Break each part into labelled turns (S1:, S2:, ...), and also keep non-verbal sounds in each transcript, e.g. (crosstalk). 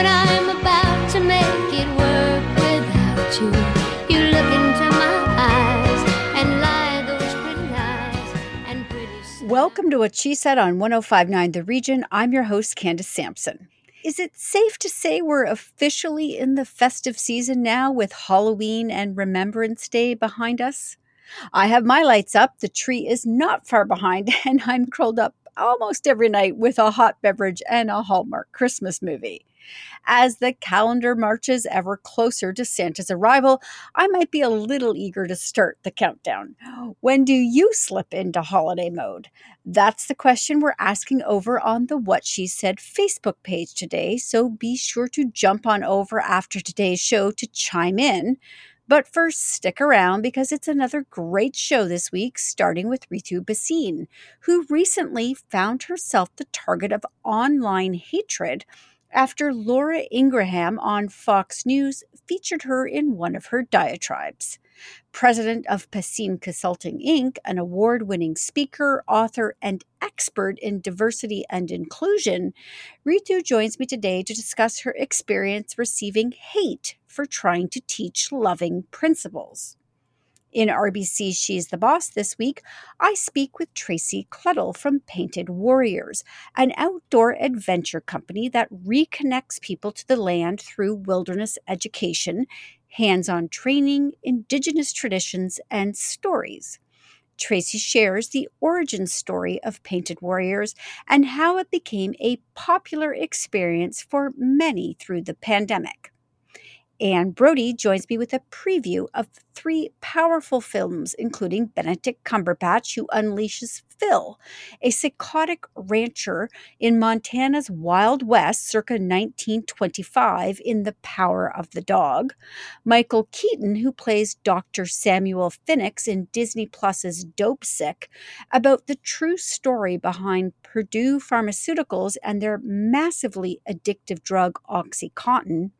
S1: when I'm about to make it work without you. You look into my eyes and lie those pretty and pretty
S2: Welcome to What She Said on 1059 The Region. I'm your host, Candace Sampson. Is it safe to say we're officially in the festive season now with Halloween and Remembrance Day behind us? I have my lights up, the tree is not far behind, (laughs) and I'm curled up almost every night with a hot beverage and a Hallmark Christmas movie. As the calendar marches ever closer to Santa's arrival, I might be a little eager to start the countdown. When do you slip into holiday mode? That's the question we're asking over on the What She Said Facebook page today, so be sure to jump on over after today's show to chime in. But first, stick around because it's another great show this week, starting with Ritu Bhasin, who recently found herself the target of online hatred after Laura Ingraham on Fox News featured her in one of her diatribes. President of Bhasin Consulting Inc., an award winning speaker, author, and expert in diversity and inclusion, Ritu joins me today to discuss her experience receiving hate for trying to teach loving principles. In RBC She's the Boss this week, I speak with Tracey Klettl from Painted Warriors, an outdoor adventure company that reconnects people to the land through wilderness education, hands on training, indigenous traditions, and stories. Tracey shares the origin story of Painted Warriors and how it became a popular experience for many through the pandemic. Anne Brodie joins me with a preview of three powerful films, including Benedict Cumberbatch, who unleashes Phil, a psychotic rancher in Montana's Wild West circa 1925 in The Power of the Dog, Michael Keaton, who plays Dr. Samuel Finnix in Disney Plus's Dopesick, about the true story behind Purdue Pharmaceuticals and their massively addictive drug Oxycontin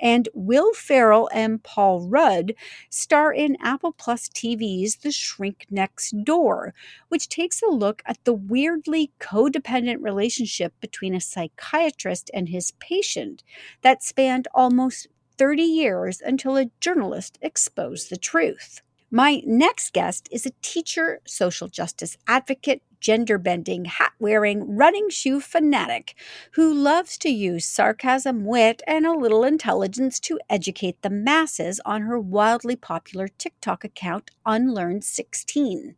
S2: and Will Ferrell and Paul Rudd star in Apple Plus TV's The Shrink Next Door, which takes a look at the weirdly codependent relationship between a psychiatrist and his patient that spanned almost 30 years until a journalist exposed the truth. My next guest is a teacher, social justice advocate, gender bending, hat wearing, running shoe fanatic who loves to use sarcasm, wit, and a little intelligence to educate the masses on her wildly popular TikTok account, Unlearn16.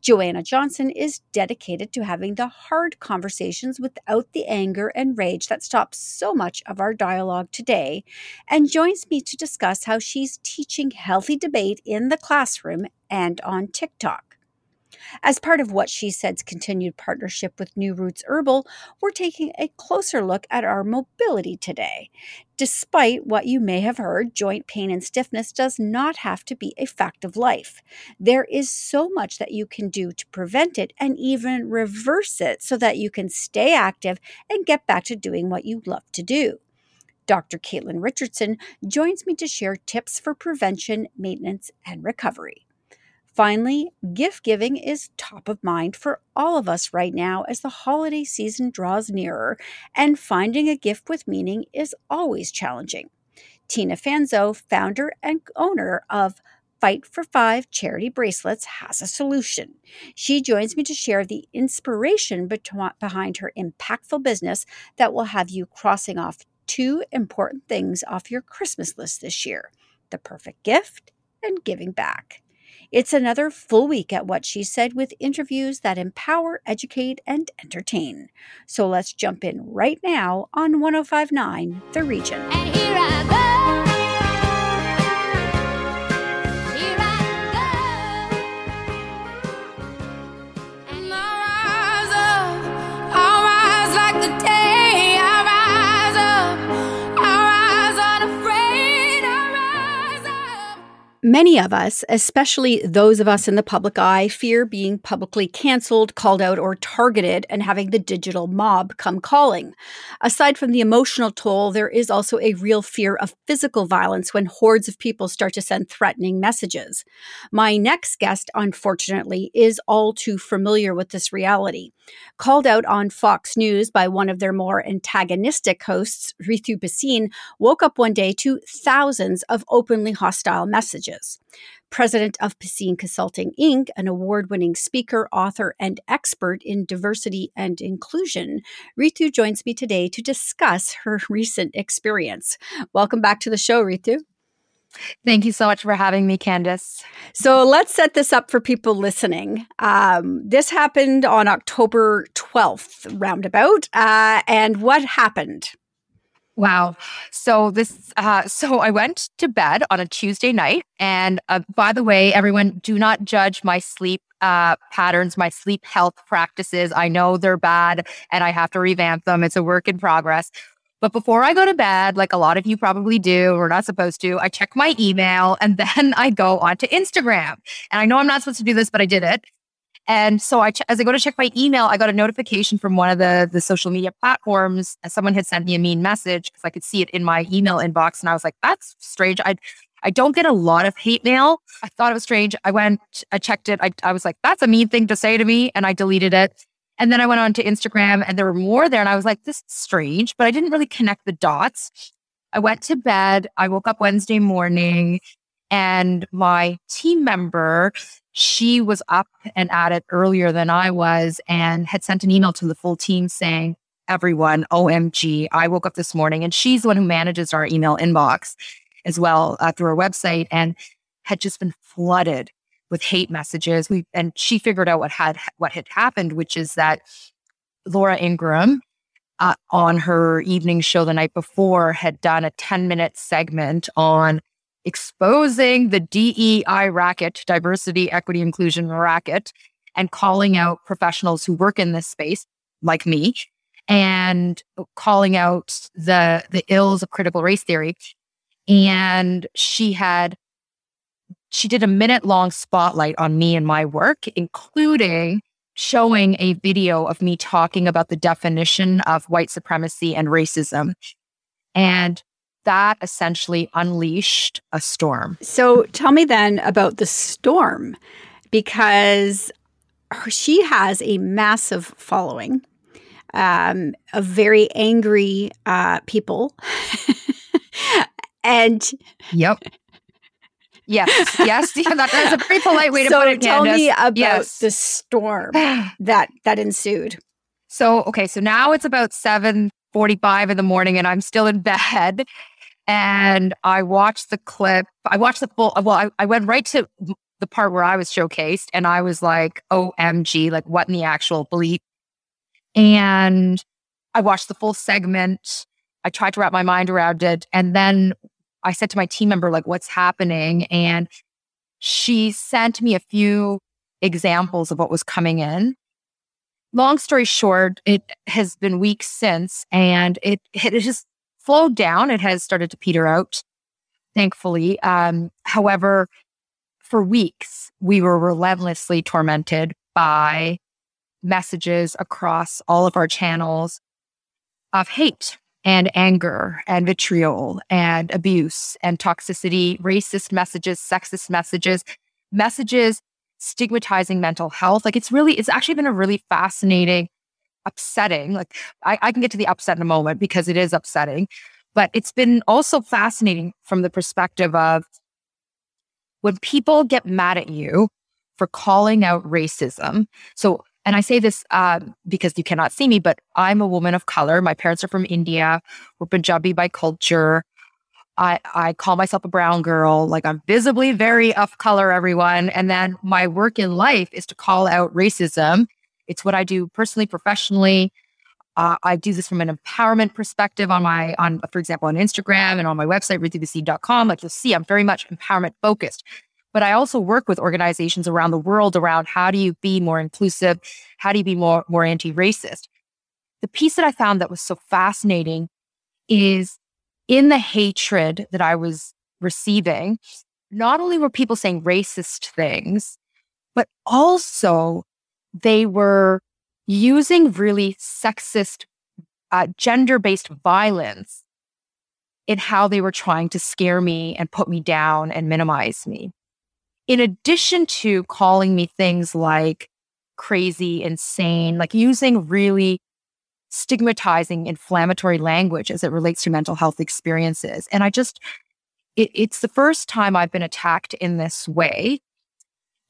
S2: Joanna Johnson is dedicated to having the hard conversations without the anger and rage that stops so much of our dialogue today, and joins me to discuss how she's teaching healthy debate in the classroom and on TikTok. As part of what she said's continued partnership with New Roots Herbal, we're taking a closer look at our mobility today. Despite what you may have heard, joint pain and stiffness does not have to be a fact of life. There is so much that you can do to prevent it and even reverse it so that you can stay active and get back to doing what you love to do. Dr. Caitlin Richardson joins me to share tips for prevention, maintenance, and recovery. Finally, gift giving is top of mind for all of us right now as the holiday season draws nearer, and finding a gift with meaning is always challenging. Tina Fanzo, founder and owner of Fight for Five charity bracelets, has a solution. She joins me to share the inspiration behind her impactful business that will have you crossing off two important things off your Christmas list this year the perfect gift and giving back. It's another full week at What She Said with interviews that empower, educate, and entertain. So let's jump in right now on 1059 The Region. Many of us, especially those of us in the public eye, fear being publicly canceled, called out, or targeted and having the digital mob come calling. Aside from the emotional toll, there is also a real fear of physical violence when hordes of people start to send threatening messages. My next guest, unfortunately, is all too familiar with this reality. Called out on Fox News by one of their more antagonistic hosts, Ritu Bhasin, woke up one day to thousands of openly hostile messages. President of Bhasin Consulting Inc., an award winning speaker, author, and expert in diversity and inclusion, Ritu joins me today to discuss her recent experience. Welcome back to the show, Ritu.
S3: Thank you so much for having me, Candace.
S2: So let's set this up for people listening. Um, this happened on October 12th, roundabout. Uh, and what happened?
S3: Wow. So this, uh, so I went to bed on a Tuesday night, and uh, by the way, everyone, do not judge my sleep uh, patterns, my sleep health practices. I know they're bad, and I have to revamp them. It's a work in progress. But before I go to bed, like a lot of you probably do, or not supposed to, I check my email (laughs) and then I go onto Instagram. And I know I'm not supposed to do this, but I did it. And so I, ch- as I go to check my email, I got a notification from one of the the social media platforms. And someone had sent me a mean message because I could see it in my email inbox, and I was like, "That's strange." I I don't get a lot of hate mail. I thought it was strange. I went, I checked it. I, I was like, "That's a mean thing to say to me," and I deleted it. And then I went on to Instagram, and there were more there, and I was like, "This is strange," but I didn't really connect the dots. I went to bed. I woke up Wednesday morning and my team member she was up and at it earlier than I was and had sent an email to the full team saying, Everyone, OMG, I woke up this morning. And she's the one who manages our email inbox as well uh, through our website and had just been flooded with hate messages. We and she figured out what had what had happened, which is that Laura Ingraham uh, on her evening show the night before had done a 10 minute segment on exposing the DEI racket, diversity, equity, inclusion racket, and calling out professionals who work in this space, like me, and calling out the the ills of critical race theory. And she had she did a minute long spotlight on me and my work, including showing a video of me talking about the definition of white supremacy and racism. And that essentially unleashed a storm.
S2: So tell me then about the storm because she has a massive following um, of very angry uh, people. (laughs) and
S3: yep. Yes, yes, (laughs) yeah, that, that's a pretty polite way to
S2: so
S3: put it.
S2: Tell
S3: Candace.
S2: me about
S3: yes.
S2: the storm that that ensued.
S3: So, okay, so now it's about seven 45 in the morning and I'm still in bed. And I watched the clip. I watched the full, well, I, I went right to the part where I was showcased and I was like, OMG, like what in the actual bleep? And I watched the full segment. I tried to wrap my mind around it. And then I said to my team member, like, what's happening? And she sent me a few examples of what was coming in long story short, it has been weeks since and it, it has slowed down. It has started to peter out, thankfully. Um, however, for weeks, we were relentlessly tormented by messages across all of our channels of hate and anger and vitriol and abuse and toxicity, racist messages, sexist messages, messages stigmatizing mental health. Like it's really, it's actually been a really fascinating, upsetting. Like I, I can get to the upset in a moment because it is upsetting, but it's been also fascinating from the perspective of when people get mad at you for calling out racism. So, and I say this uh, because you cannot see me, but I'm a woman of color. My parents are from India. We're Punjabi by culture. I, I call myself a brown girl. Like I'm visibly very of color, everyone. And then my work in life is to call out racism. It's what I do personally, professionally. Uh, I do this from an empowerment perspective on my, on for example, on Instagram and on my website, ritubhasin.com. Like you'll see, I'm very much empowerment focused. But I also work with organizations around the world around how do you be more inclusive? How do you be more, more anti-racist? The piece that I found that was so fascinating is in the hatred that I was receiving, not only were people saying racist things, but also they were using really sexist, uh, gender based violence in how they were trying to scare me and put me down and minimize me. In addition to calling me things like crazy, insane, like using really stigmatizing, inflammatory language as it relates to mental health experiences. And I just, it, it's the first time I've been attacked in this way.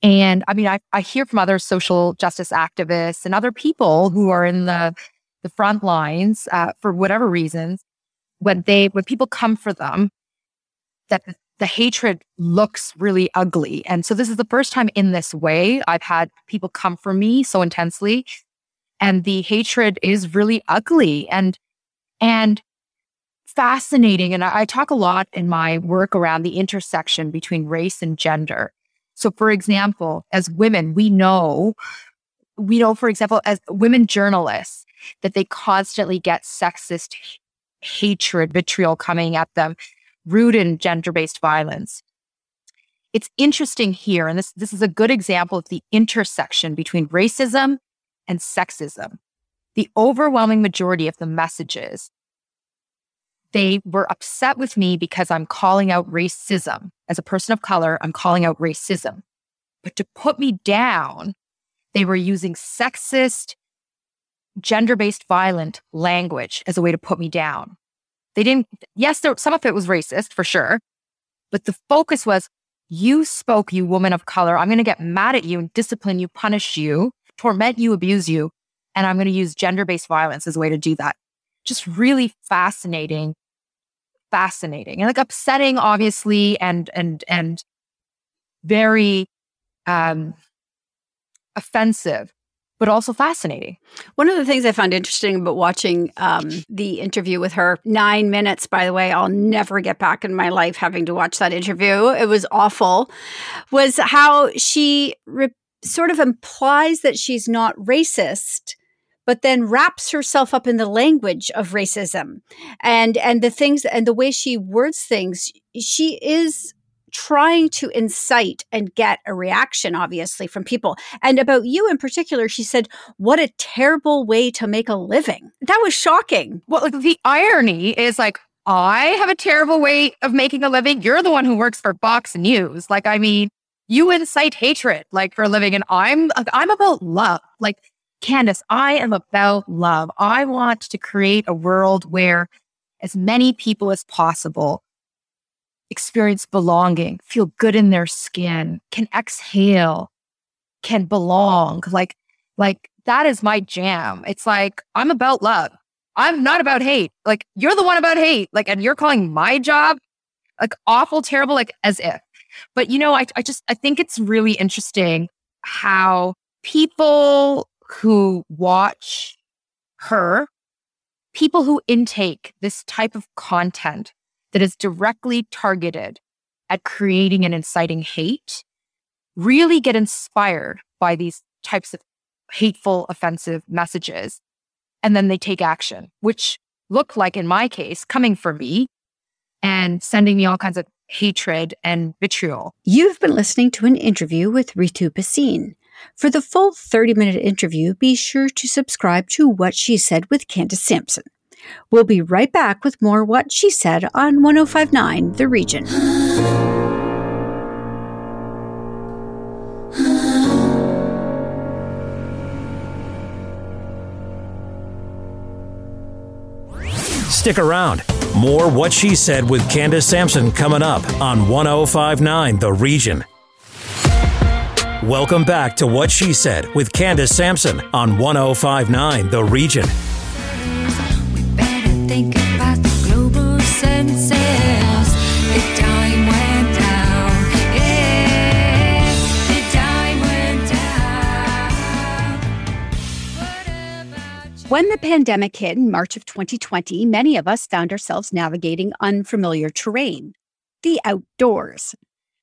S3: And I mean, I, I hear from other social justice activists and other people who are in the, the front lines uh, for whatever reasons, when they, when people come for them, that the, hatred looks really ugly. And so this is the first time in this way I've had people come for me so intensely. And the hatred is really ugly and, and fascinating. And I, I talk a lot in my work around the intersection between race and gender. So, for example, as women, we know, we know, for example, as women journalists, that they constantly get sexist hatred, vitriol coming at them, rooted in gender based violence. It's interesting here, and this, this is a good example of the intersection between racism and sexism. The overwhelming majority of the messages they were upset with me because I'm calling out racism. As a person of color, I'm calling out racism. But to put me down, they were using sexist, gender based violent language as a way to put me down. They didn't, yes, there, some of it was racist for sure, but the focus was you spoke, you woman of color. I'm going to get mad at you and discipline you, punish you, torment you, abuse you. And I'm going to use gender based violence as a way to do that. Just really fascinating fascinating and like upsetting, obviously, and and and very um offensive but also fascinating.
S2: One of the things I found interesting about watching um, the interview with her, nine minutes, by the way, I'll never get back in my life having to watch that interview. It was awful, was how she re- sort of implies that she's not racist but then wraps herself up in the language of racism and and the things and the way she words things she is trying to incite and get a reaction obviously from people. And about you in particular she said what a terrible way to make a living. That was shocking.
S3: Well like the irony is like i have a terrible way of making a living. You're the one who works for fox news. Like i mean you incite hatred like for a living and i'm i'm about love. Like Candace, I am about love. I want to create a world where as many people as possible experience belonging, feel good in their skin, can exhale, can belong. Like, like that is my jam. It's like, I'm about love. I'm not about hate. Like, you're the one about hate. Like, and you're calling my job like awful, terrible, like as if. But you know, I, I just, I think it's really interesting how people who watch her, people who intake this type of content that is directly targeted at creating and inciting hate, really get inspired by these types of hateful, offensive messages. And then they take action, which look like, in my case, coming for me and sending me all kinds of hatred and vitriol.
S2: You've been listening to an interview with Ritu Bhasin. For the full 30 minute interview, be sure to subscribe to What She Said with Candace Sampson. We'll be right back with more What She Said on 1059 The Region.
S4: Stick around. More What She Said with Candace Sampson coming up on 1059 The Region. Welcome back to What She Said with Candace Sampson on 1059 The Region.
S2: When the pandemic hit in March of 2020, many of us found ourselves navigating unfamiliar terrain the outdoors.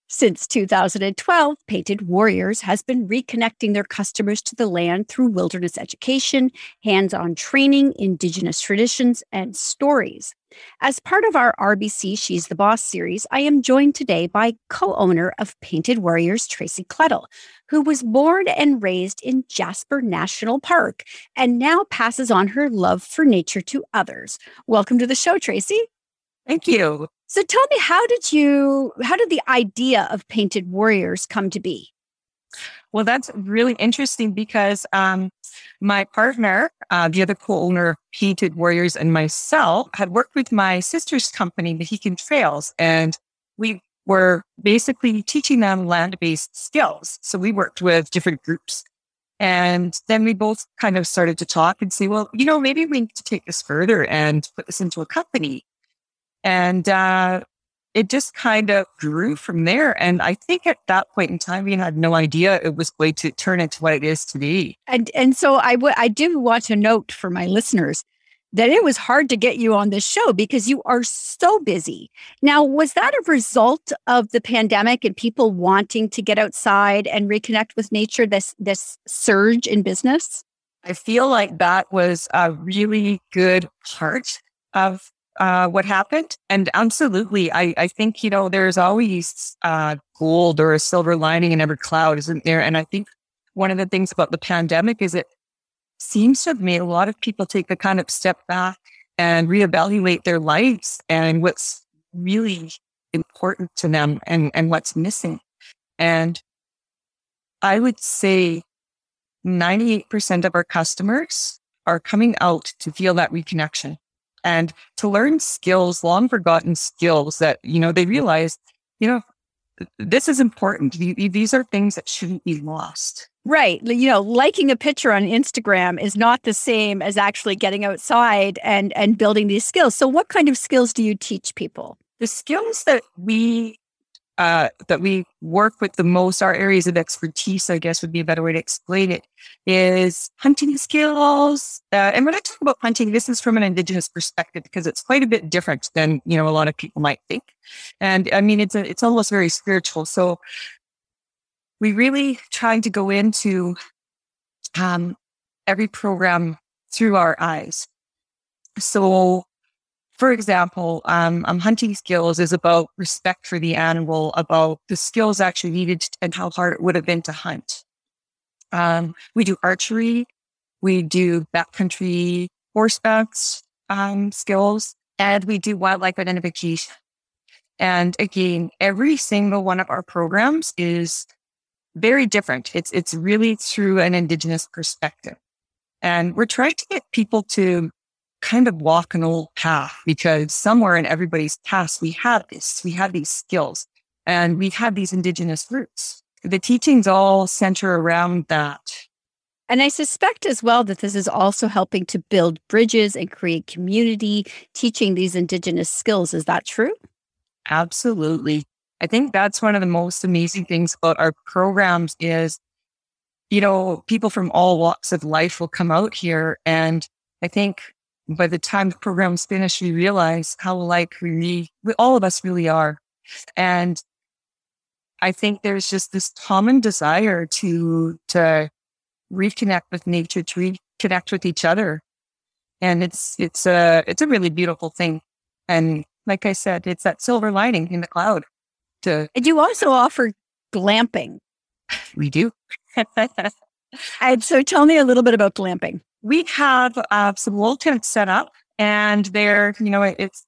S2: Since 2012, Painted Warriors has been reconnecting their customers to the land through wilderness education, hands on training, Indigenous traditions, and stories. As part of our RBC She's the Boss series, I am joined today by co owner of Painted Warriors, Tracey Klettl, who was born and raised in Jasper National Park and now passes on her love for nature to others. Welcome to the show, Tracey.
S5: Thank you.
S2: So tell me, how did you, how did the idea of Painted Warriors come to be?
S5: Well, that's really interesting because um, my partner, uh, the other co-owner of Painted Warriors, and myself had worked with my sister's company, Mahikan Trails, and we were basically teaching them land-based skills. So we worked with different groups. And then we both kind of started to talk and say, well, you know, maybe we need to take this further and put this into a company. And uh, it just kind of grew from there. And I think at that point in time, we had no idea it was going to turn into what it is today.
S2: And and so I would I do want to note for my listeners that it was hard to get you on this show because you are so busy. Now, was that a result of the pandemic and people wanting to get outside and reconnect with nature? This this surge in business.
S5: I feel like that was a really good part of uh, what happened. And absolutely, I, I think, you know, there's always uh, gold or a silver lining in every cloud, isn't there? And I think one of the things about the pandemic is it seems to have made a lot of people take a kind of step back and reevaluate their lives and what's really important to them and, and what's missing. And I would say 98% of our customers are coming out to feel that reconnection and to learn skills, long forgotten skills that, you know, they realize, you know, this is important. These are things that shouldn't be lost.
S2: Right. You know, liking a picture on Instagram is not the same as actually getting outside and and building these skills. So what kind of skills do you teach people?
S5: The skills that we uh, that we work with the most, our areas of expertise, I guess would be a better way to explain it, is hunting skills. Uh, and when I talk about hunting, this is from an Indigenous perspective because it's quite a bit different than, you know, a lot of people might think. And I mean, it's a, it's almost very spiritual. So we really try to go into um, every program through our eyes. So for example, um, um, hunting skills is about respect for the animal, about the skills actually needed and how hard it would have been to hunt. Um, we do archery, we do backcountry horseback um, skills, and we do wildlife identification. And again, every single one of our programs is very different. It's it's really through an indigenous perspective. And we're trying to get people to kind of walk an old path because somewhere in everybody's past, we have this, we have these skills and we have these indigenous roots. The teachings all center around that.
S2: And I suspect as well that this is also helping to build bridges and create community, teaching these indigenous skills. Is that true?
S5: Absolutely. I think that's one of the most amazing things about our programs is, you know, people from all walks of life will come out here. And I think by the time the program's finished, we realize how alike we, we all of us really are. And I think there's just this common desire to, to reconnect with nature, to reconnect with each other. And it's, it's a, it's a really beautiful thing. And like I said, it's that silver lining in the cloud to.
S2: And you also offer glamping.
S5: We do. (laughs)
S2: and so tell me a little bit about glamping
S5: we have uh, some wool tents set up and they're, you know, it's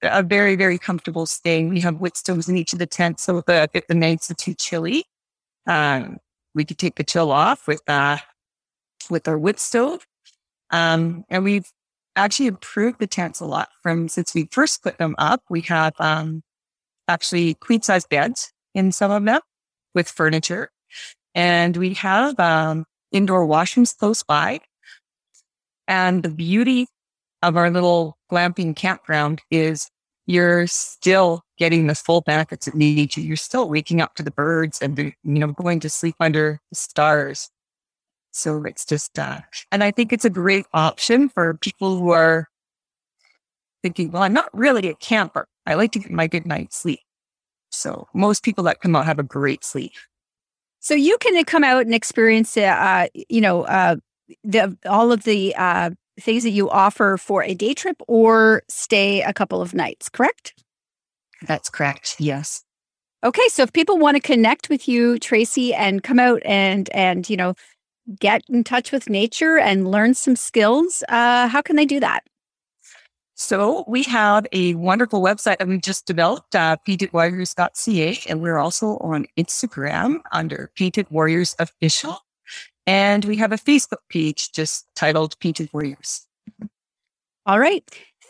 S5: a very, very comfortable stay. We have wood stoves in each of the tents. So if the, if the nights are too chilly, um, we could take the chill off with, uh, with our wood stove. Um, and we've actually improved the tents a lot from since we first put them up. We have, um, actually queen size beds in some of them with furniture. And we have, um, indoor washrooms close by. And the beauty of our little glamping campground is you're still getting the full benefits of nature. You're still waking up to the birds and, the, you know, going to sleep under the stars. So it's just, uh, and I think it's a great option for people who are thinking, well, I'm not really a camper. I like to get my good night's sleep.
S6: So most people that come out have a great sleep.
S2: So you can come out and experience, uh, you know, uh, the all of the uh, things that you offer for a day trip or stay a couple of nights. Correct?
S6: That's correct. Yes.
S2: Okay, so if people want to connect with you, Tracey, and come out and and you know get in touch with nature and learn some skills, uh, how can they do that?
S6: So we have a wonderful website that we just developed, uh, paintedwarriors.ca, and we're also on Instagram under Painted Warriors Official. And we have a Facebook page just titled Painted Warriors.
S2: All right.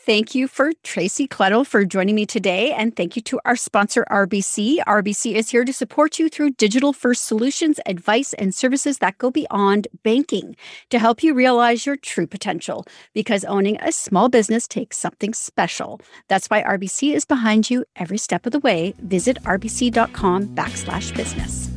S2: Thank you for Tracey Klettl for joining me today. And thank you to our sponsor, RBC. RBC is here to support you through digital first solutions, advice, and services that go beyond banking to help you realize your true potential. Because owning a small business takes something special. That's why RBC is behind you every step of the way. Visit rbc.com backslash business.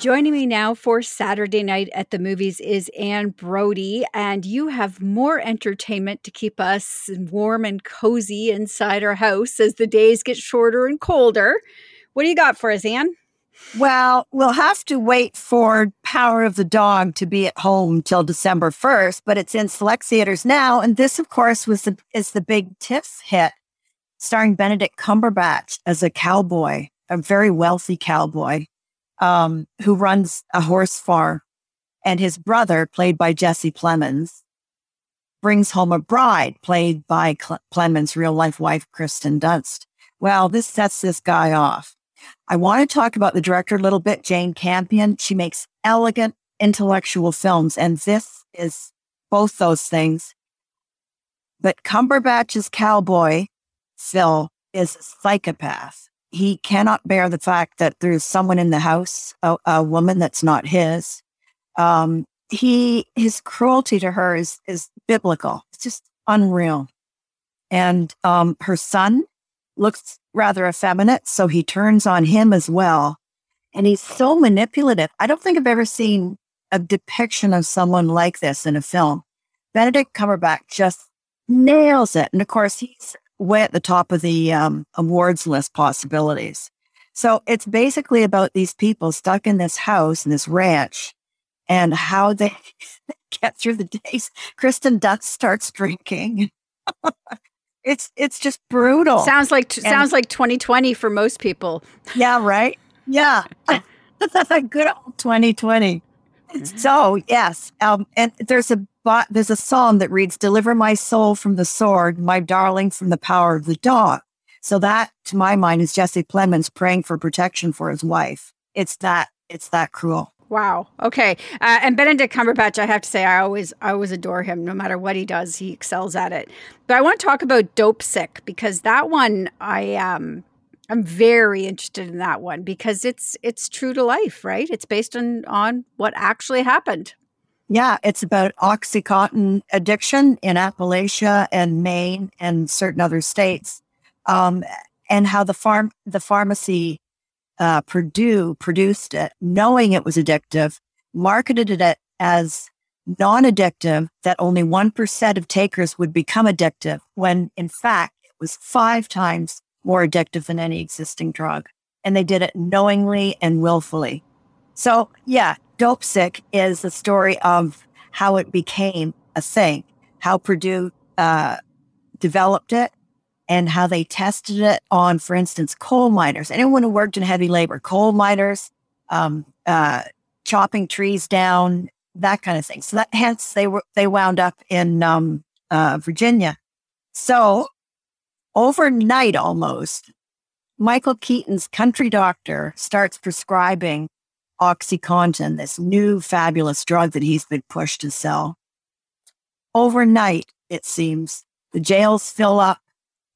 S2: Joining me now for Saturday night at the movies is Anne Brodie, and you have more entertainment to keep us warm and cozy inside our house as the days get shorter and colder. What do you got for us, Anne?
S7: Well, we'll have to wait for Power of the Dog to be at home till December 1st, but it's in select theaters now. And this, of course, was the, is the big TIFF hit, starring Benedict Cumberbatch as a cowboy, a very wealthy cowboy um, who runs a horse farm. And his brother, played by Jesse Plemons, brings home a bride, played by Cle- Plemons' real life wife, Kristen Dunst. Well, this sets this guy off. I want to talk about the director a little bit, Jane Campion. She makes elegant intellectual films, and this is both those things. But Cumberbatch's cowboy, Phil, is a psychopath. He cannot bear the fact that there's someone in the house, a, a woman that's not his. Um, he his cruelty to her is is biblical. It's just unreal. And um, her son looks rather effeminate, so he turns on him as well. And he's so manipulative. I don't think I've ever seen a depiction of someone like this in a film. Benedict Cumberbatch just nails it. And of course, he's way at the top of the um, awards list possibilities. So it's basically about these people stuck in this house, in this ranch, and how they (laughs) get through the days. Kristen Dunst starts drinking. (laughs) it's it's just brutal.
S2: Sounds like
S7: And-
S2: sounds like 2020 for most people.
S7: Yeah, right. Yeah, that's (laughs) a good old 2020. So yes, um, and there's a there's a psalm that reads, "Deliver my soul from the sword, my darling from the power of the dog." So that, to my mind, is Jesse Plemons praying for protection for his wife. It's that it's that cruel.
S2: Wow. Okay. Uh, and Benedict Cumberbatch, I have to say, I always, I always adore him. No matter what he does, he excels at it. But I want to talk about Dopesick because that one, I um, I'm very interested in that one because it's it's true to life, right? It's based on on what actually happened.
S7: Yeah, it's about OxyContin addiction in Appalachia and Maine and certain other states, um, and how the farm the pharmacy uh, Purdue produced it, knowing it was addictive, marketed it as non-addictive, that only one percent of takers would become addictive, when in fact it was five times more addictive than any existing drug, and they did it knowingly and willfully. So, yeah, Dopesick is the story of how it became a thing, how Purdue uh, developed it, and how they tested it on, for instance, coal miners. Anyone who worked in heavy labor, coal miners, um, uh, chopping trees down, that kind of thing. So that hence they were they wound up in um, uh, Virginia. So overnight, almost, Michael Keaton's country doctor starts prescribing OxyContin, this new fabulous drug that he's been pushed to sell. Overnight, it seems, the jails fill up,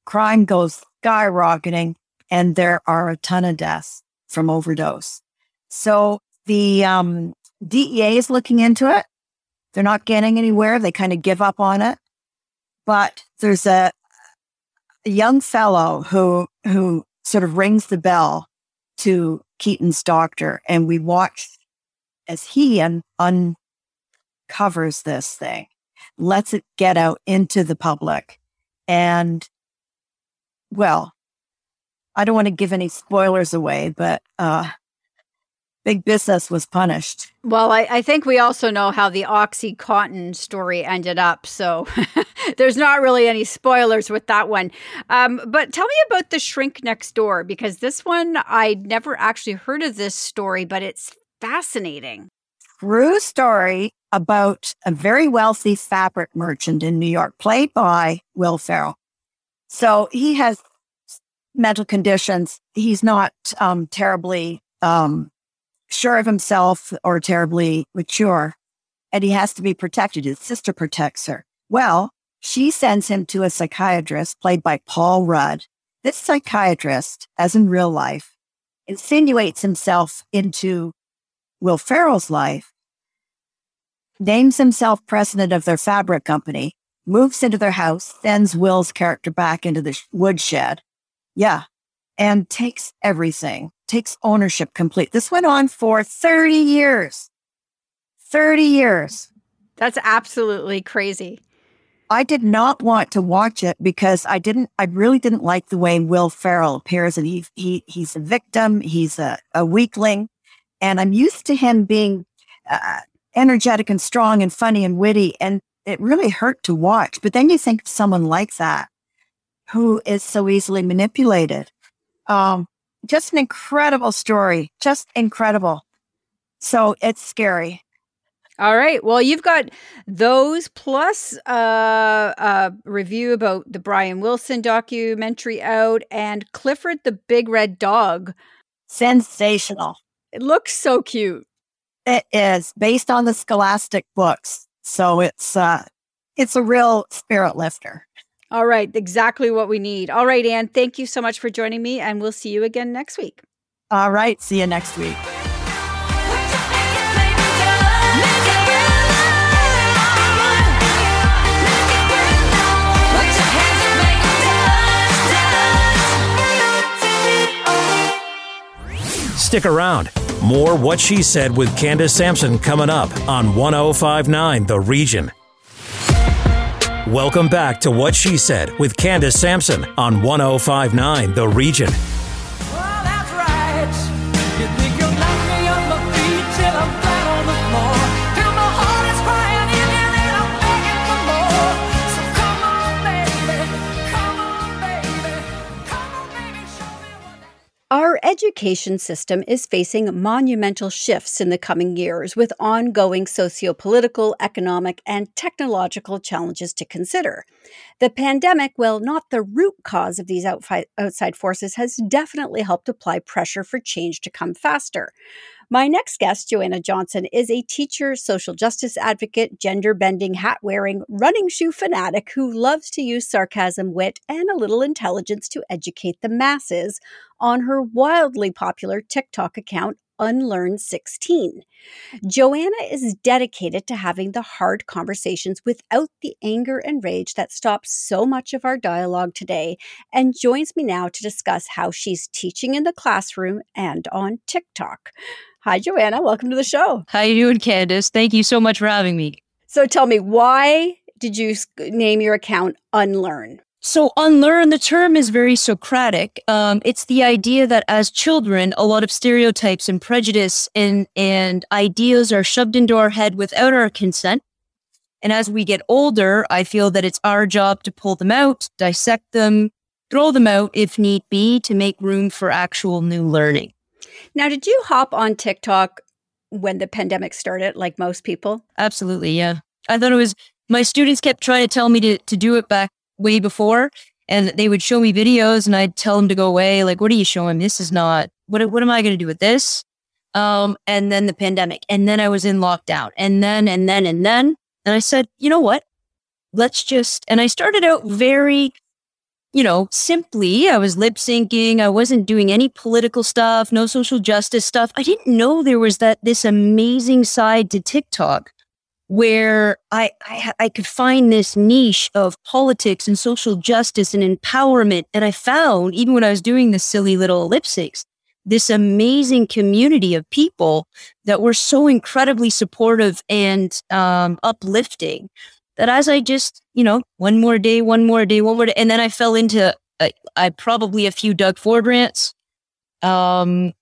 S7: crime goes skyrocketing, and there are a ton of deaths from overdose. So the um, DEA is looking into it. They're not getting anywhere. They kind of give up on it. But there's a, a young fellow who who sort of rings the bell to Keaton's doctor, and we watch as he un- uncovers this thing, lets it get out into the public, and well, I don't want to give any spoilers away, but uh, big business was punished.
S2: Well, I, I think we also know how the Oxycontin story ended up. So (laughs) there's not really any spoilers with that one. Um, but tell me about the shrink next door, because this one, I'd never actually heard of this story, but it's fascinating.
S7: True story about a very wealthy fabric merchant in New York, played by Will Ferrell. So he has mental conditions. He's not um, terribly um, sure of himself or terribly mature, and he has to be protected. His sister protects her. Well, she sends him to a psychiatrist played by Paul Rudd. This psychiatrist, as in real life, insinuates himself into Will Ferrell's life, names himself president of their fabric company, moves into their house, sends Will's character back into the woodshed. Yeah. And takes everything, takes ownership complete. This went on for 30 years. 30 years.
S2: That's absolutely crazy.
S7: I did not want to watch it because I didn't, I really didn't like the way Will Ferrell appears and he, he, he's a victim. He's a, a weakling and I'm used to him being uh, energetic and strong and funny and witty. And it really hurt to watch. But then you think of someone like that who is so easily manipulated. Um, just an incredible story, just incredible. So it's scary.
S2: All right. Well, you've got those plus uh, a review about the Brian Wilson documentary out and Clifford the Big Red Dog.
S7: Sensational.
S2: It looks so cute.
S7: It is based on the Scholastic books. So it's uh it's a real spirit lifter.
S2: All right. Exactly what we need. All right, Anne. Thank you so much for joining me, and we'll see you again next week.
S7: All right. See you next week.
S4: Stick around. More What She Said with Candace Sampson coming up on 1059 The Region. Welcome back to What She Said with Candace Sampson on 1059 The Region.
S2: Education system is facing monumental shifts in the coming years with ongoing sociopolitical, economic, and technological challenges to consider. The pandemic, while not the root cause of these outside forces, has definitely helped apply pressure for change to come faster. My next guest, Joanna Johnson, is a teacher, social justice advocate, gender bending, hat wearing, running shoe fanatic who loves to use sarcasm, wit, and a little intelligence to educate the masses on her wildly popular TikTok account, Unlearn16. Joanna is dedicated to having the hard conversations without the anger and rage that stops so much of our dialogue today, and joins me now to discuss how she's teaching in the classroom and on TikTok. Hi, Joanna. Welcome to the show.
S8: How you doing, Candace? Thank you so much for having me.
S2: So tell me, why did you name your account Unlearn?
S8: So, unlearn the term is very Socratic. Um, it's the idea that as children, a lot of stereotypes and prejudice and, and ideas are shoved into our head without our consent. And as we get older, I feel that it's our job to pull them out, dissect them, throw them out if need be to make room for actual new learning.
S2: Now, did you hop on TikTok when the pandemic started, like most people?
S8: Absolutely, yeah. I thought it was my students kept trying to tell me to, to do it back way before, and they would show me videos, and I'd tell them to go away. Like, what are you showing? This is not. What what am I going to do with this? Um, and then the pandemic, and then I was in lockdown, and then and then and then, and I said, you know what? Let's just. And I started out very, you know, simply. I was lip syncing. I wasn't doing any political stuff, no social justice stuff. I didn't know there was that this amazing side to TikTok where I, I I could find this niche of politics and social justice and empowerment. And I found, even when I was doing this silly little ellipses, this amazing community of people that were so incredibly supportive and um, uplifting that as I just, you know, one more day, one more day, one more day, and then I fell into uh, I probably a few Doug Ford rants. Um,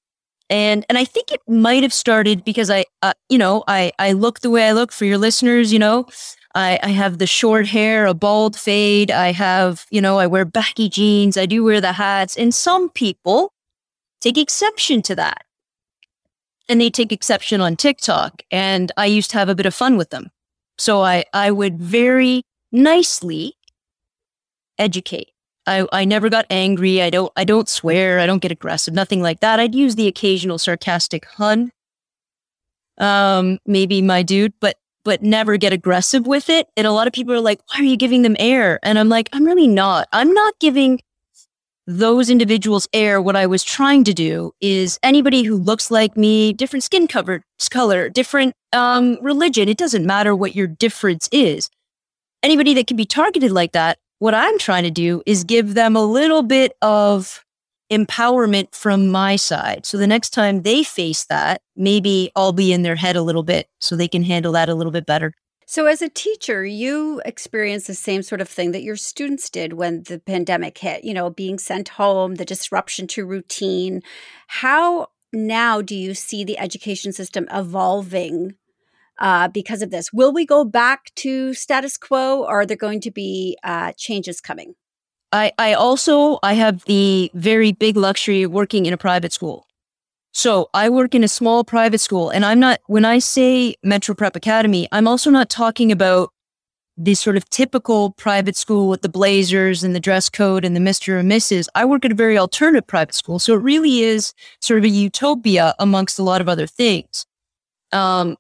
S8: and and I think it might have started because I, uh, you know, I I look the way I look for your listeners. You know, I I have the short hair, a bald fade. I have, you know, I wear baggy jeans. I do wear the hats, and some people take exception to that, and they take exception on TikTok. And I used to have a bit of fun with them, so I I would very nicely educate. I, I never got angry. I don't I don't swear. I don't get aggressive. Nothing like that. I'd use the occasional sarcastic hun. Um, maybe my dude, but but never get aggressive with it. And a lot of people are like, "Why are you giving them air?" And I'm like, "I'm really not. I'm not giving those individuals air. What I was trying to do is anybody who looks like me, different skin color, different um, religion. It doesn't matter what your difference is. Anybody that can be targeted like that, what I'm trying to do is give them a little bit of empowerment from my side. So the next time they face that, maybe I'll be in their head a little bit so they can handle that a little bit better.
S2: So, as a teacher, you experienced the same sort of thing that your students did when the pandemic hit, you know, being sent home, the disruption to routine. How now do you see the education system evolving uh, because of this? Will we go back to status quo or are there going to be uh, changes coming?
S8: I, I also I have the very big luxury of working in a private school. So I work in a small private school and I'm not when I say Metro Prep Academy, I'm also not talking about the sort of typical private school with the blazers and the dress code and the Mr. and Mrs. I work at a very alternative private school. So it really is sort of a utopia amongst a lot of other things. Um,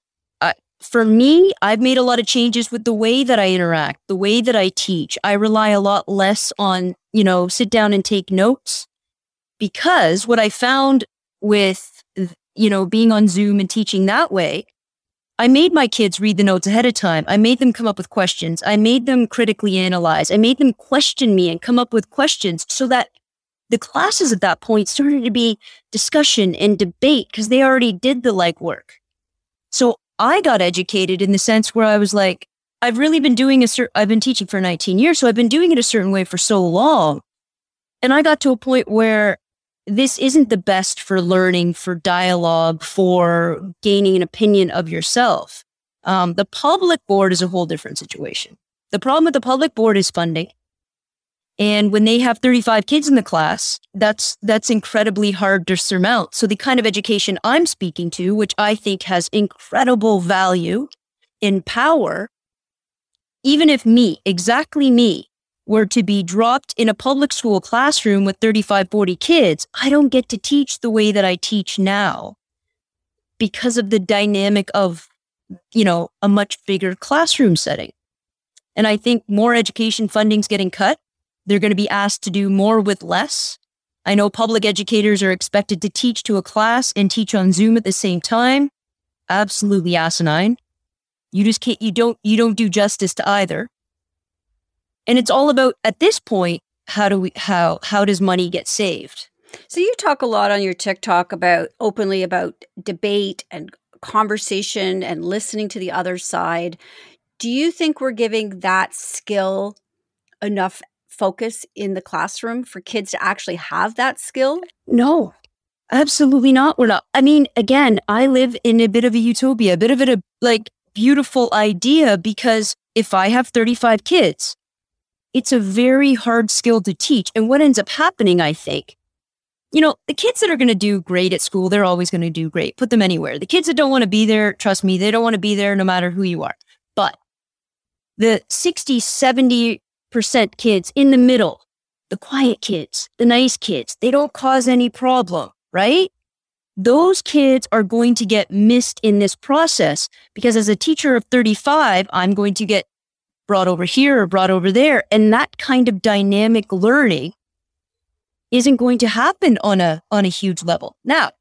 S8: for me, I've made a lot of changes with the way that I interact, the way that I teach. I rely a lot less on, you know, sit down and take notes because what I found with, you know, being on Zoom and teaching that way, I made my kids read the notes ahead of time. I made them come up with questions. I made them critically analyze. I made them question me and come up with questions so that the classes at that point started to be discussion and debate because they already did the legwork. So I got educated in the sense where I was like, I've really been doing a certain, I've been teaching for 19 years. So I've been doing it a certain way for so long. And I got to a point where this isn't the best for learning, for dialogue, for gaining an opinion of yourself. Um, the public board is a whole different situation. The problem with the public board is funding. And when they have 35 kids in the class, that's that's incredibly hard to surmount. So the kind of education I'm speaking to, which I think has incredible value in power, even if me, exactly me, were to be dropped in a public school classroom with 35, 40 kids, I don't get to teach the way that I teach now because of the dynamic of, you know, a much bigger classroom setting. And I think more education funding's getting cut. They're going to be asked to do more with less. I know public educators are expected to teach to a class and teach on Zoom at the same time. Absolutely asinine. You just can't, you don't, you don't do justice to either. And it's all about at this point, how do we how how does money get saved?
S2: So you talk a lot on your TikTok about openly about debate and conversation and listening to the other side. Do you think we're giving that skill enough focus in the classroom for kids to actually have that skill?
S8: No. Absolutely not. We're not. I mean, again, I live in a bit of a utopia, a bit of a like beautiful idea because if I have 35 kids, it's a very hard skill to teach. And what ends up happening, I think, you know, the kids that are going to do great at school, they're always going to do great. Put them anywhere. The kids that don't want to be there, trust me, they don't want to be there no matter who you are. But the 60, 70% kids in the middle, the quiet kids, the nice kids, they don't cause any problem, right? Those kids are going to get missed in this process because as a teacher of 35, I'm going to get brought over here or brought over there. And that kind of dynamic learning isn't going to happen on a on a huge level. Now,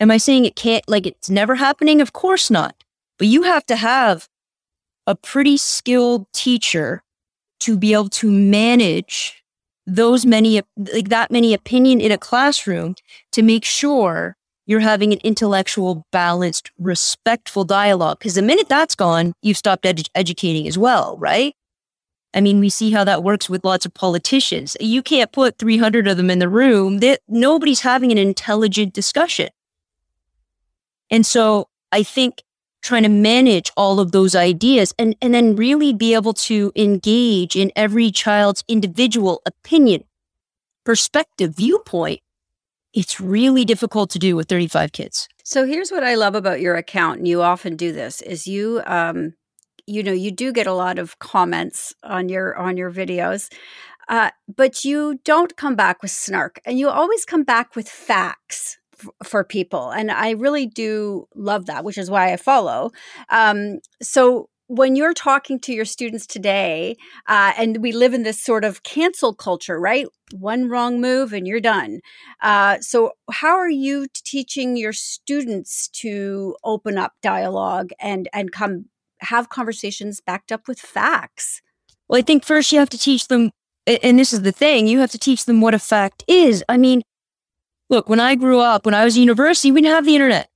S8: am I saying it can't like it's never happening? Of course not. But you have to have a pretty skilled teacher to be able to manage those many, like that many opinion in a classroom to make sure you're having an intellectual, balanced, respectful dialogue. Because the minute that's gone, you've stopped edu- educating as well, right? I mean, we see how that works with lots of politicians. You can't put 300 of them in the room. That nobody's having an intelligent discussion. And so I think trying to manage all of those ideas and, and then really be able to engage in every child's individual opinion, perspective, viewpoint, it's really difficult to do with 35 kids.
S2: So here's what I love about your account, and you often do this: is you, um, you know, you do get a lot of comments on your on your videos, uh, but you don't come back with snark, and you always come back with facts f- for people, and I really do love that, which is why I follow. Um, so when you're talking to your students today, uh, and we live in this sort of cancel culture, right? One wrong move and you're done. Uh, so, how are you teaching your students to open up dialogue and and come have conversations backed up with facts?
S8: Well, I think first you have to teach them, and this is the thing, you have to teach them what a fact is. I mean, look, when I grew up, when I was in university, we didn't have the internet.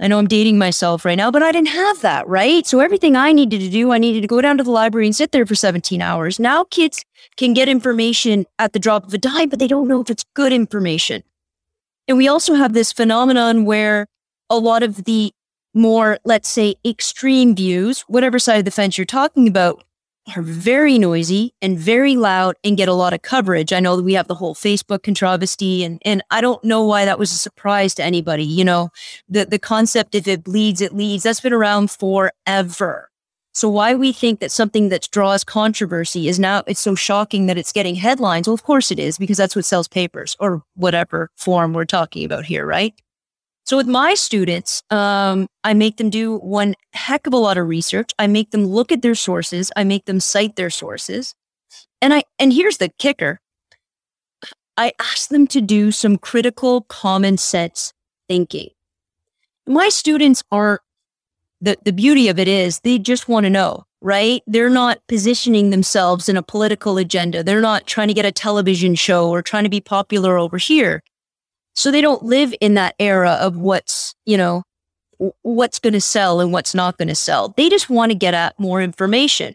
S8: I know I'm dating myself right now, but I didn't have that, right? So everything I needed to do, I needed to go down to the library and sit there for 17 hours. Now kids can get information at the drop of a dime, but they don't know if it's good information. And we also have this phenomenon where a lot of the more, let's say, extreme views, whatever side of the fence you're talking about, are very noisy and very loud and get a lot of coverage. I know that we have the whole Facebook controversy and and I don't know why that was a surprise to anybody. You know, the the concept if it bleeds, it leads, that's been around forever. So why we think that something that draws controversy is now it's so shocking that it's getting headlines? Well, of course it is, because that's what sells papers or whatever form we're talking about here, right? So with my students, um, I make them do one heck of a lot of research. I make them look at their sources. I make them cite their sources. And I and here's the kicker. I ask them to do some critical common sense thinking. My students are the, the beauty of it is they just want to know, right? They're not positioning themselves in a political agenda. They're not trying to get a television show or trying to be popular over here. So they don't live in that era of what's, you know, what's going to sell and what's not going to sell. They just want to get at more information.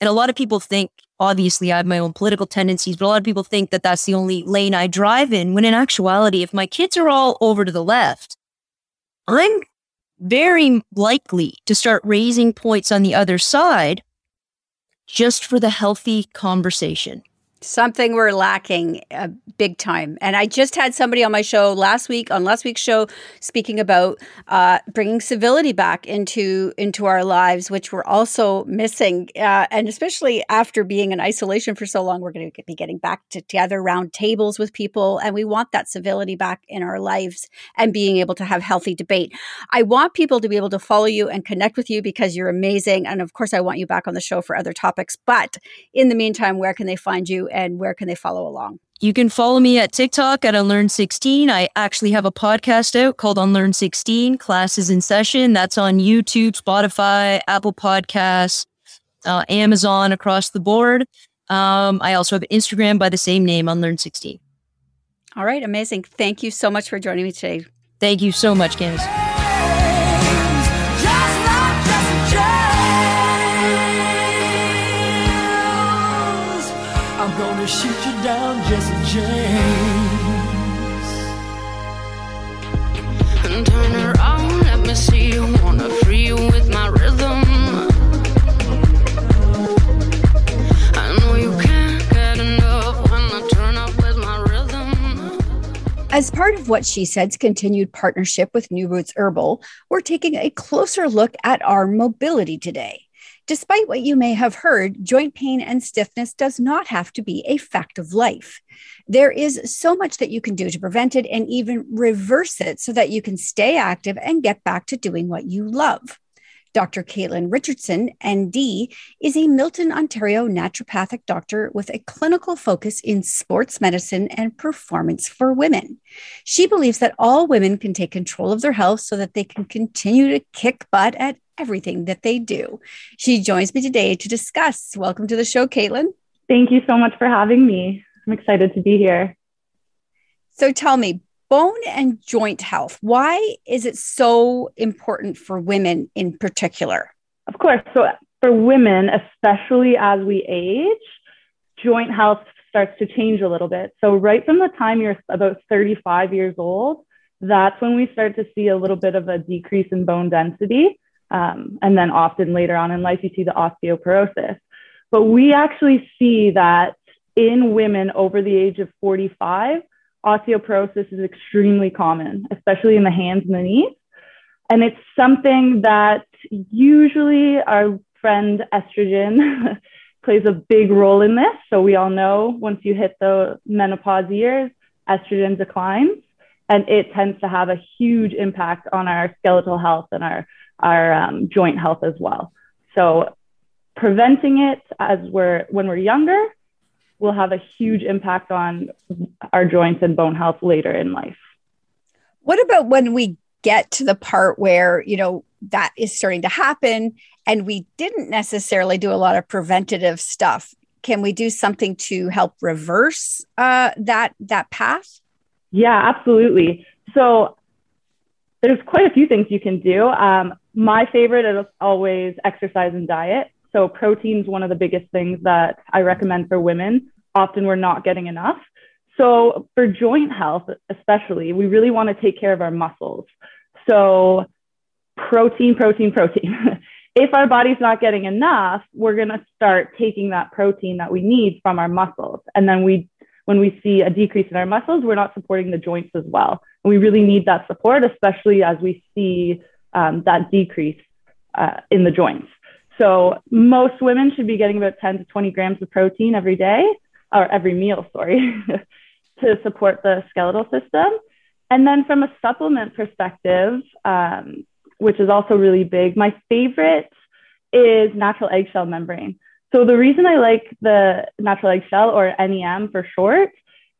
S8: And a lot of people think, obviously, I have my own political tendencies, but a lot of people think that that's the only lane I drive in. When in actuality, if my kids are all over to the left, I'm very likely to start raising points on the other side just for the healthy conversation.
S2: Something we're lacking uh, big time. And I just had somebody on my show last week, on last week's show, speaking about uh, bringing civility back into into our lives, which we're also missing. Uh, and especially after being in isolation for so long, we're going to be getting back to together round tables with people, and we want that civility back in our lives and being able to have healthy debate. I want people to be able to follow you and connect with you because you're amazing, and of course, I want you back on the show for other topics. But in the meantime, where can they find you? And where can they follow along?
S8: You can follow me at TikTok at Unlearn16. I actually have a podcast out called Unlearn16 Classes in Session. That's on YouTube, Spotify, Apple Podcasts, uh, Amazon across the board. Um, I also have Instagram by the same name, Unlearn16.
S2: All right, amazing. Thank you so much for joining me today.
S8: Thank you so much, Candace.
S9: Gonna shoot you down, Jesse James.
S10: And turn around, let me see you. Wanna free you with my rhythm. I know you can't get enough when I turn up with my rhythm.
S2: As part of what she said's continued partnership with New Roots Herbal, we're taking a closer look at our mobility today. Despite what you may have heard, joint pain and stiffness does not have to be a fact of life. There is so much that you can do to prevent it and even reverse it so that you can stay active and get back to doing what you love. Dr. Caitlin Richardson, ND, is a Milton, Ontario naturopathic doctor with a clinical focus in sports medicine and performance for women. She believes that all women can take control of their health so that they can continue to kick butt at everything that they do. She joins me today to discuss. Welcome to the show, Caitlin.
S11: Thank you so much for having me. I'm excited to be here.
S2: So tell me, bone and joint health, why is it so important for women in particular?
S11: Of course. So, for women, especially as we age, joint health starts to change a little bit. So, right from the time you're about 35 years old, that's when we start to see a little bit of a decrease in bone density. Um, and then often later on in life, you see the osteoporosis. But we actually see that in women over the age of 45, osteoporosis is extremely common, especially in the hands and the knees. And it's something that usually our friend estrogen (laughs) plays a big role in this. So we all know once you hit the menopause years, estrogen declines and it tends to have a huge impact on our skeletal health and our, our um, joint health as well. So preventing it as we're when we're younger will have a huge impact on our joints and bone health later in life.
S2: What about when we get to the part where, you know, that is starting to happen and we didn't necessarily do a lot of preventative stuff? Can we do something to help reverse uh, that that path?
S11: Yeah, absolutely. So there's quite a few things you can do. Um, my favorite is always exercise and diet. So protein is one of the biggest things that I recommend for women. Often we're not getting enough. So for joint health, especially, we really want to take care of our muscles. So protein, protein, protein. (laughs) if our body's not getting enough, we're going to start taking that protein that we need from our muscles. And then we when we see a decrease in our muscles, we're not supporting the joints as well. And we really need that support, especially as we see um, that decrease uh, in the joints. So most women should be getting about 10 to 20 grams of protein every day or every meal, sorry, (laughs) to support the skeletal system. And then from a supplement perspective, um, which is also really big, my favorite is natural eggshell membrane. So the reason I like the natural eggshell or NEM for short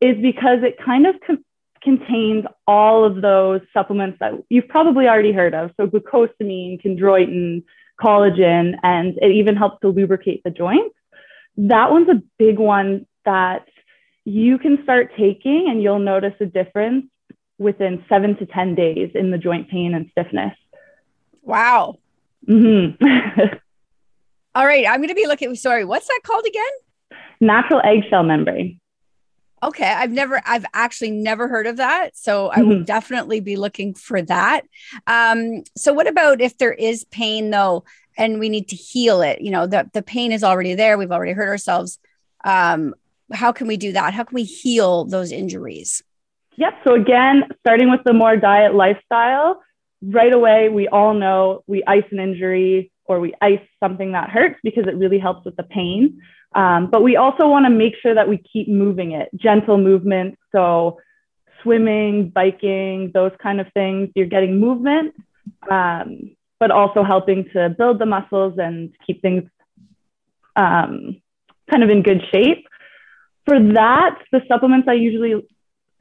S11: is because it kind of com- contains all of those supplements that you've probably already heard of. So glucosamine, chondroitin, collagen, and it even helps to lubricate the joints. That one's a big one that you can start taking and you'll notice a difference within seven to 10 days in the joint pain and stiffness.
S2: Wow.
S11: Mm-hmm. (laughs)
S2: All right. I'm going to be looking. Sorry. What's that called again?
S11: Natural eggshell membrane.
S2: Okay. I've never, I've actually never heard of that. So I will definitely be looking for that. Um, so what about if there is pain though, and we need to heal it? You know, the, the pain is already there. We've already hurt ourselves. Um, how can we do that? How can we heal those injuries?
S11: Yep. So again, starting with the more diet lifestyle, right away, we all know we ice an injury or we ice something that hurts because it really helps with the pain. Um, but we also want to make sure that we keep moving it, gentle movement. So swimming, biking, those kind of things. You're getting movement, um, but also helping to build the muscles and keep things um, kind of in good shape. For that, the supplements I usually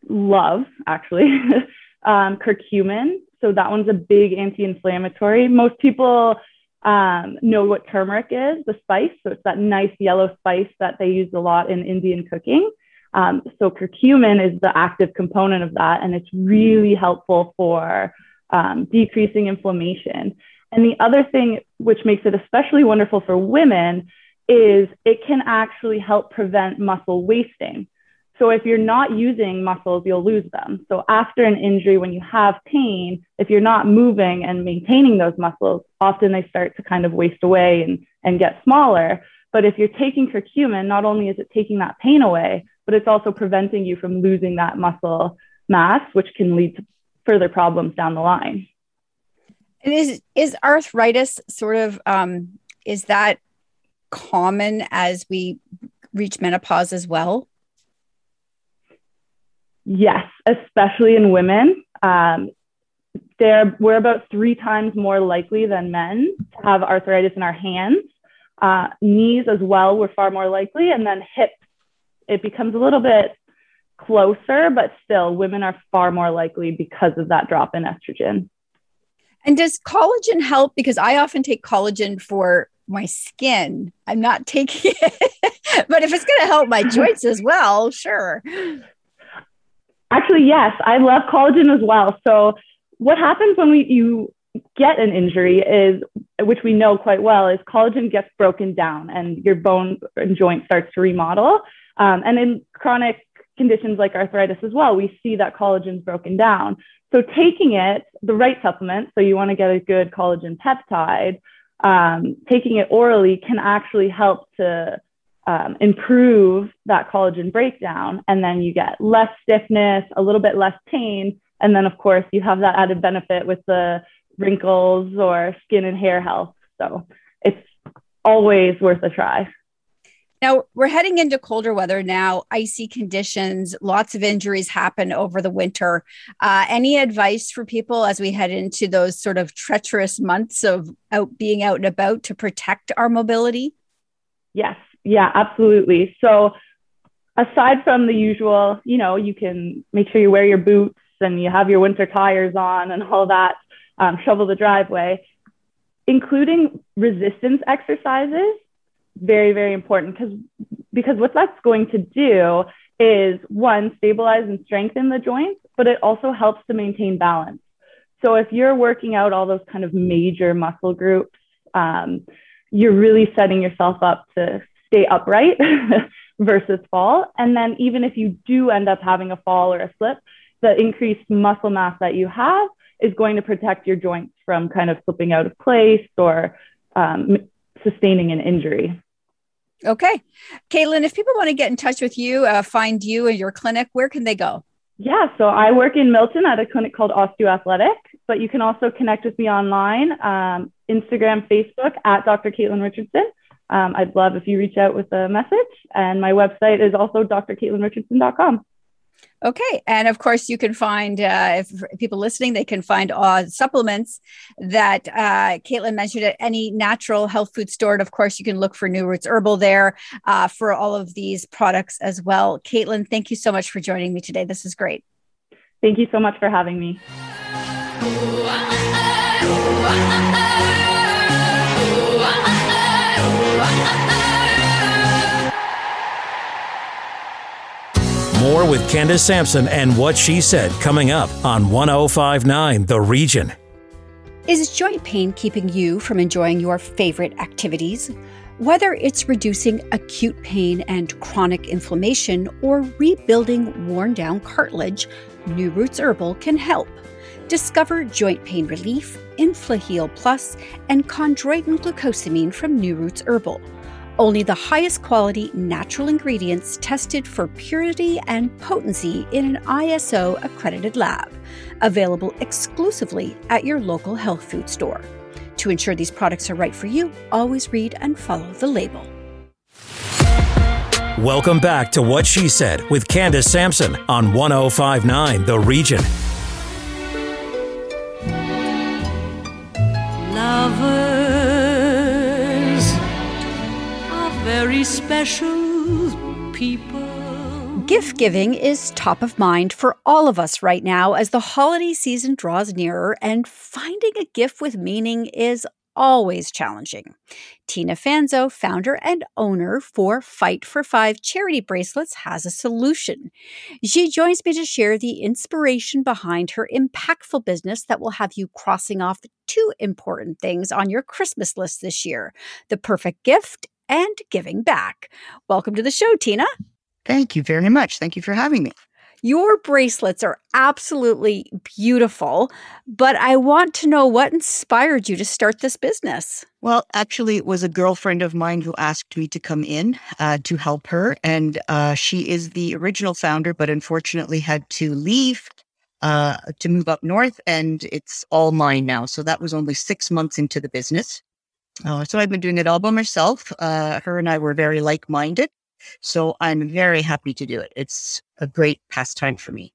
S11: love, actually, (laughs) um, curcumin. So that one's a big anti-inflammatory. Most people um, know what turmeric is, the spice. So it's that nice yellow spice that they use a lot in Indian cooking. Um, so curcumin is the active component of that, and it's really helpful for um, decreasing inflammation. And the other thing which makes it especially wonderful for women is it can actually help prevent muscle wasting. So if you're not using muscles, you'll lose them. So after an injury, when you have pain, if you're not moving and maintaining those muscles, often they start to kind of waste away and, and get smaller. But if you're taking curcumin, not only is it taking that pain away, but it's also preventing you from losing that muscle mass, which can lead to further problems down the line.
S2: And is is arthritis sort of um, is that common as we reach menopause as well?
S11: Yes, especially in women. Um, there, we're about three times more likely than men to have arthritis in our hands. Uh, knees as well, we're far more likely. And then hips, it becomes a little bit closer, but still, women are far more likely because of that drop in estrogen.
S2: And does collagen help? Because I often take collagen for my skin. I'm not taking (laughs) it, but if it's going to help my joints as well, sure.
S11: Actually, yes, I love collagen as well. So what happens when we you get an injury is, which we know quite well, is collagen gets broken down and your bone and joint starts to remodel. Um, and in chronic conditions like arthritis as well, we see that collagen's broken down. So taking it, the right supplement, so you want to get a good collagen peptide, um, taking it orally can actually help to um, improve that collagen breakdown. And then you get less stiffness, a little bit less pain. And then, of course, you have that added benefit with the wrinkles or skin and hair health. So it's always worth a try.
S2: Now we're heading into colder weather now, icy conditions, lots of injuries happen over the winter. Uh, any advice for people as we head into those sort of treacherous months of out being out and about to protect our mobility?
S11: Yes, yeah, absolutely. So aside from the usual, you know, you can make sure you wear your boots and you have your winter tires on and all that, um, shovel the driveway, including resistance exercises very very important because because what that's going to do is one stabilize and strengthen the joints but it also helps to maintain balance so if you're working out all those kind of major muscle groups um, you're really setting yourself up to stay upright (laughs) versus fall and then even if you do end up having a fall or a slip the increased muscle mass that you have is going to protect your joints from kind of slipping out of place or um, sustaining an injury.
S2: Okay. Caitlin, if people want to get in touch with you, uh, find you and your clinic, where can they go?
S11: Yeah, so I work in Milton at a clinic called Osteoathletic, but you can also connect with me online, um, Instagram, Facebook at Dr. Caitlin Richardson. Um, I'd love if you reach out with a message. And my website is also drcaitlinrichardson.com.
S2: Okay. And of course, you can find, uh, if people listening, they can find uh, supplements that uh, Caitlin mentioned at any natural health food store. And of course, you can look for New Roots Herbal there uh, for all of these products as well. Caitlin, thank you so much for joining me today. This is great.
S11: Thank you so much for having me.
S4: More with Candace Sampson and what she said coming up on 1059 The Region.
S2: Is joint pain keeping you from enjoying your favorite activities? Whether it's reducing acute pain and chronic inflammation or rebuilding worn down cartilage, New Roots Herbal can help. Discover joint pain relief, InflaHeal Plus, and chondroitin glucosamine from New Roots Herbal. Only the highest quality natural ingredients tested for purity and potency in an ISO accredited lab. Available exclusively at your local health food store. To ensure these products are right for you, always read and follow the label.
S4: Welcome back to What She Said with Candace Sampson on 1059 The Region.
S10: Very special people.
S2: Gift giving is top of mind for all of us right now as the holiday season draws nearer, and finding a gift with meaning is always challenging. Tina Fanzo, founder and owner for Fight for Five charity bracelets, has a solution. She joins me to share the inspiration behind her impactful business that will have you crossing off two important things on your Christmas list this year the perfect gift and giving back. Welcome to the show, Tina.
S5: Thank you very much. Thank you for having me.
S2: Your bracelets are absolutely beautiful, but I want to know what inspired you to start this business.
S5: Well, actually, it was a girlfriend of mine who asked me to come in uh, to help her. And uh, she is the original founder, but unfortunately had to leave uh, to move up north. And it's all mine now. So that was only six months into the business. Uh, so I've been doing it all by myself. Uh, her and I were very like minded. So I'm very happy to do it. It's a great pastime for me.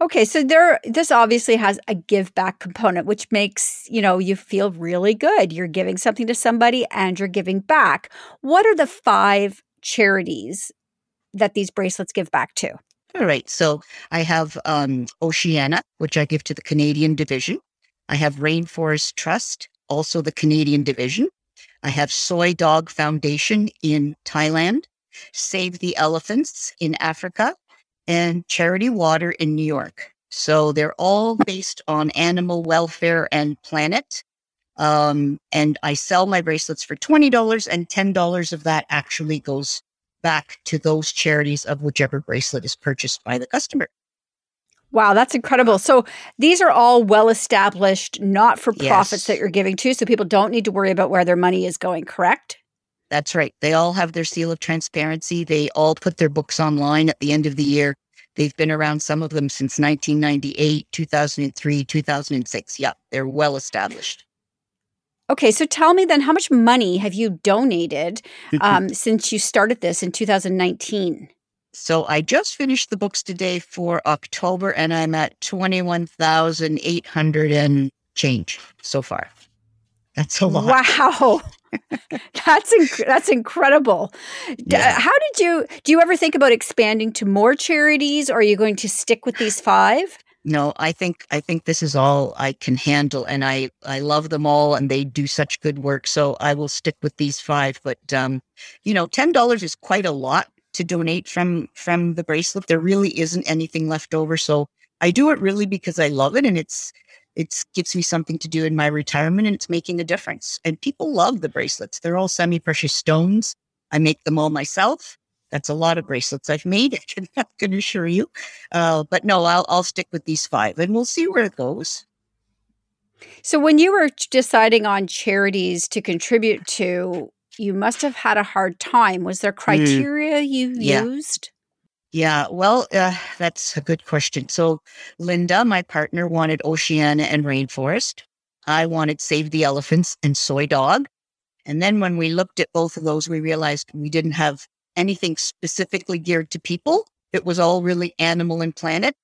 S2: Okay, so there this obviously has a give back component which makes, you know, you feel really good. You're giving something to somebody and you're giving back. What are the 5 charities that these bracelets give back to?
S5: All right. So I have um, Oceana, which I give to the Canadian division. I have Rainforest Trust, also the Canadian division. I have Soi Dog Foundation in Thailand, Save the Elephants in Africa, and Charity Water in New York. So they're all based on animal welfare and planet. Um, and I sell my bracelets for $20 and $10 of that actually goes back to those charities of whichever bracelet is purchased by the customer.
S2: Wow, that's incredible. So these are all well established, not for profits
S5: Yes.
S2: that you're giving to. So people don't need to worry about where their money is going, correct?
S5: That's right. They all have their seal of transparency. They all put their books online at the end of the year. They've been around, some of them since 1998, 2003, 2006. Yeah, they're well established.
S2: Okay, so tell me then, how much money have you donated um, since you started this in 2019?
S5: So I just finished the books today for October and I'm at 21,800 and change so far. That's a lot.
S2: Wow, (laughs) that's inc- that's incredible.
S5: Yeah.
S2: How did you? Do you ever think about expanding to more charities, or are you going to stick with these five?
S5: No, I think I think this is all I can handle and I I love them all and they do such good work. So I will stick with these five. But um, you know, ten dollars is quite a lot to donate from from the bracelet. There really isn't anything left over. So I do it really because I love it and it's it gives me something to do in my retirement and it's making a difference. And people love the bracelets. They're all semi-precious stones. I make them all myself. That's a lot of bracelets I've made. (laughs) I can, I can assure you. Uh, but no, I'll I'll stick with these five, and we'll see where it goes.
S2: So when you were deciding on charities to contribute to, you must have had a hard time. Was there criteria you
S5: Mm. Yeah.
S2: used?
S5: Yeah, well, uh, that's a good question. So, Linda, my partner, wanted Oceana and Rainforest. I wanted Save the Elephants and Soi Dog. And then when we looked at both of those, we realized we didn't have anything specifically geared to people. It was all really animal and planet.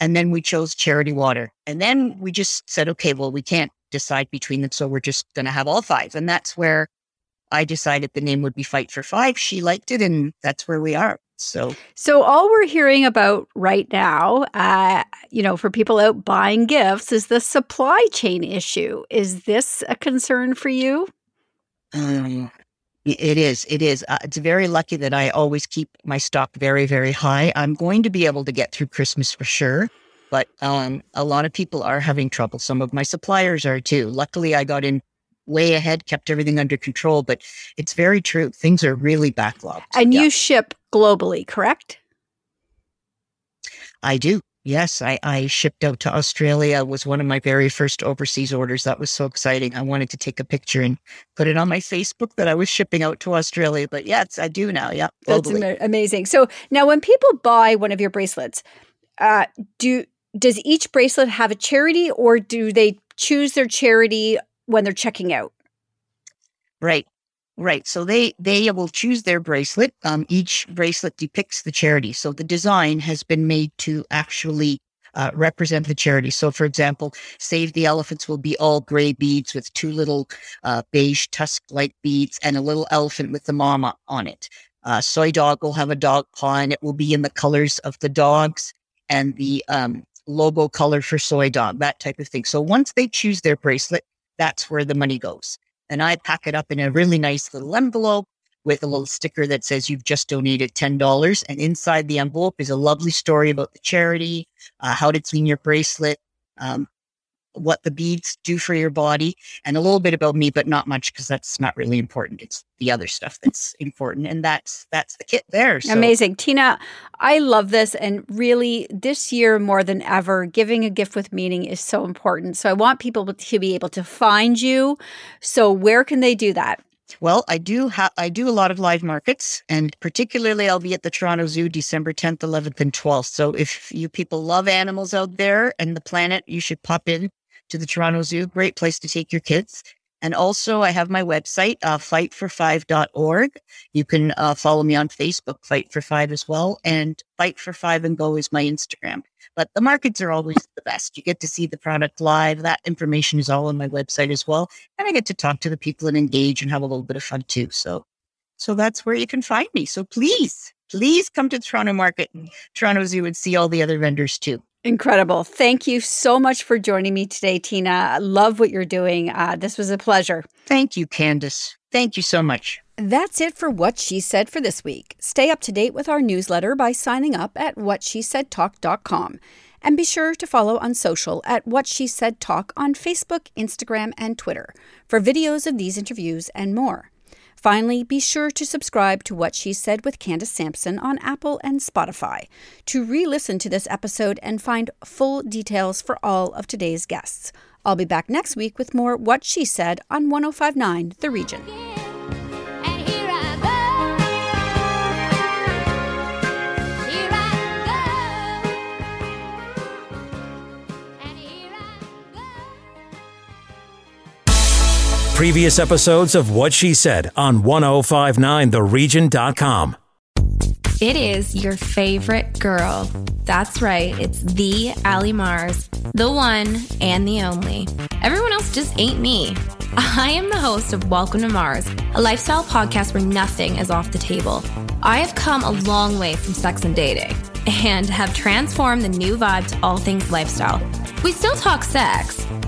S5: And then we chose Charity Water. And then we just said, okay, well, we can't decide between them. So we're just going to have all five. And that's where I decided the name would be Fight for Five. She liked it. And that's where we are. So,
S2: So all we're hearing about right now, uh, you know, for people out buying gifts, is the supply chain issue. Is this a concern for you?
S5: Um, it is. It is. Uh, it's very lucky that I always keep my stock very, very high. I'm going to be able to get through Christmas for sure, but um, a lot of people are having trouble. Some of my suppliers are too. Luckily, I got in way ahead, kept everything under control. But it's very true. Things are really backlogged.
S2: And
S5: Yeah,
S2: you ship globally, correct?
S5: I do. Yes, I, I shipped out to Australia. Was one of my very first overseas orders. That was so exciting. I wanted to take a picture and put it on my Facebook that I was shipping out to Australia. But yes, I do now. Yeah,
S2: That's
S5: globally.
S2: ama- amazing. So now, when people buy one of your bracelets, uh, do does each bracelet have a charity, or do they choose their charity when they're checking out?
S5: Right. Right. So they they will choose their bracelet. Um, each bracelet depicts the charity. So the design has been made to actually uh, represent the charity. So, for example, Save the Elephants will be all gray beads with two little uh, beige tusk-like beads and a little elephant with the mama on it. Uh, Soi Dog will have a dog paw and it will be in the colors of the dogs and the um, logo color for Soi Dog, that type of thing. So once they choose their bracelet, that's where the money goes and I pack it up in a really nice little envelope with a little sticker that says you've just donated $10. And inside the envelope is a lovely story about the charity, uh, how to clean your bracelet, um, what the beads do for your body, and a little bit about me, but not much because that's not really important. It's the other stuff that's important. And that's that's the kit there. So
S2: Amazing. Tina, I love this. And really, this year more than ever, giving a gift with meaning is so important. So I want people to be able to find you. So, where can they do that?
S5: Well, I do ha- I do a lot of live markets, and particularly I'll be at the Toronto Zoo December 10th, 11th, and 12th. So if you people love animals out there and the planet, you should pop in to the Toronto Zoo. Great place to take your kids. And also, I have my website, uh, fightfor5.org. You can uh, follow me on Facebook, Fight for Five as well. And Fight for Five and Go is my Instagram. But the markets are always the best. You get to see the product live. That information is all on my website as well. And I get to talk to the people and engage and have a little bit of fun too. So, so that's where you can find me. So please, please come to the Toronto Market and Toronto Zoo and see all the other vendors too.
S2: Incredible. Thank you so much for joining me today, Tina. I love what you're doing. Uh, this was a pleasure.
S5: Thank you, Candace. Thank you so much.
S2: That's it for What She Said for this week. Stay up to date with our newsletter by signing up at whatshesaidtalk.com. And be sure to follow on social at What She Said Talk on Facebook, Instagram, and Twitter for videos of these interviews and more. Finally, be sure to subscribe to What She Said with Candace Sampson on Apple and Spotify to re listen to this episode and find full details for all of today's guests. I'll be back next week with more What She Said on 1059 The Region.
S4: Previous episodes of What She Said on 1059theregion.com.
S12: It is your favorite girl. That's right, it's the Ali Mars, the one and the only. Everyone else just ain't me. I am the host of Welcome to Mars, a lifestyle podcast where nothing is off the table. I have come a long way from sex and dating and have transformed the new vibe to all things lifestyle. We still talk sex,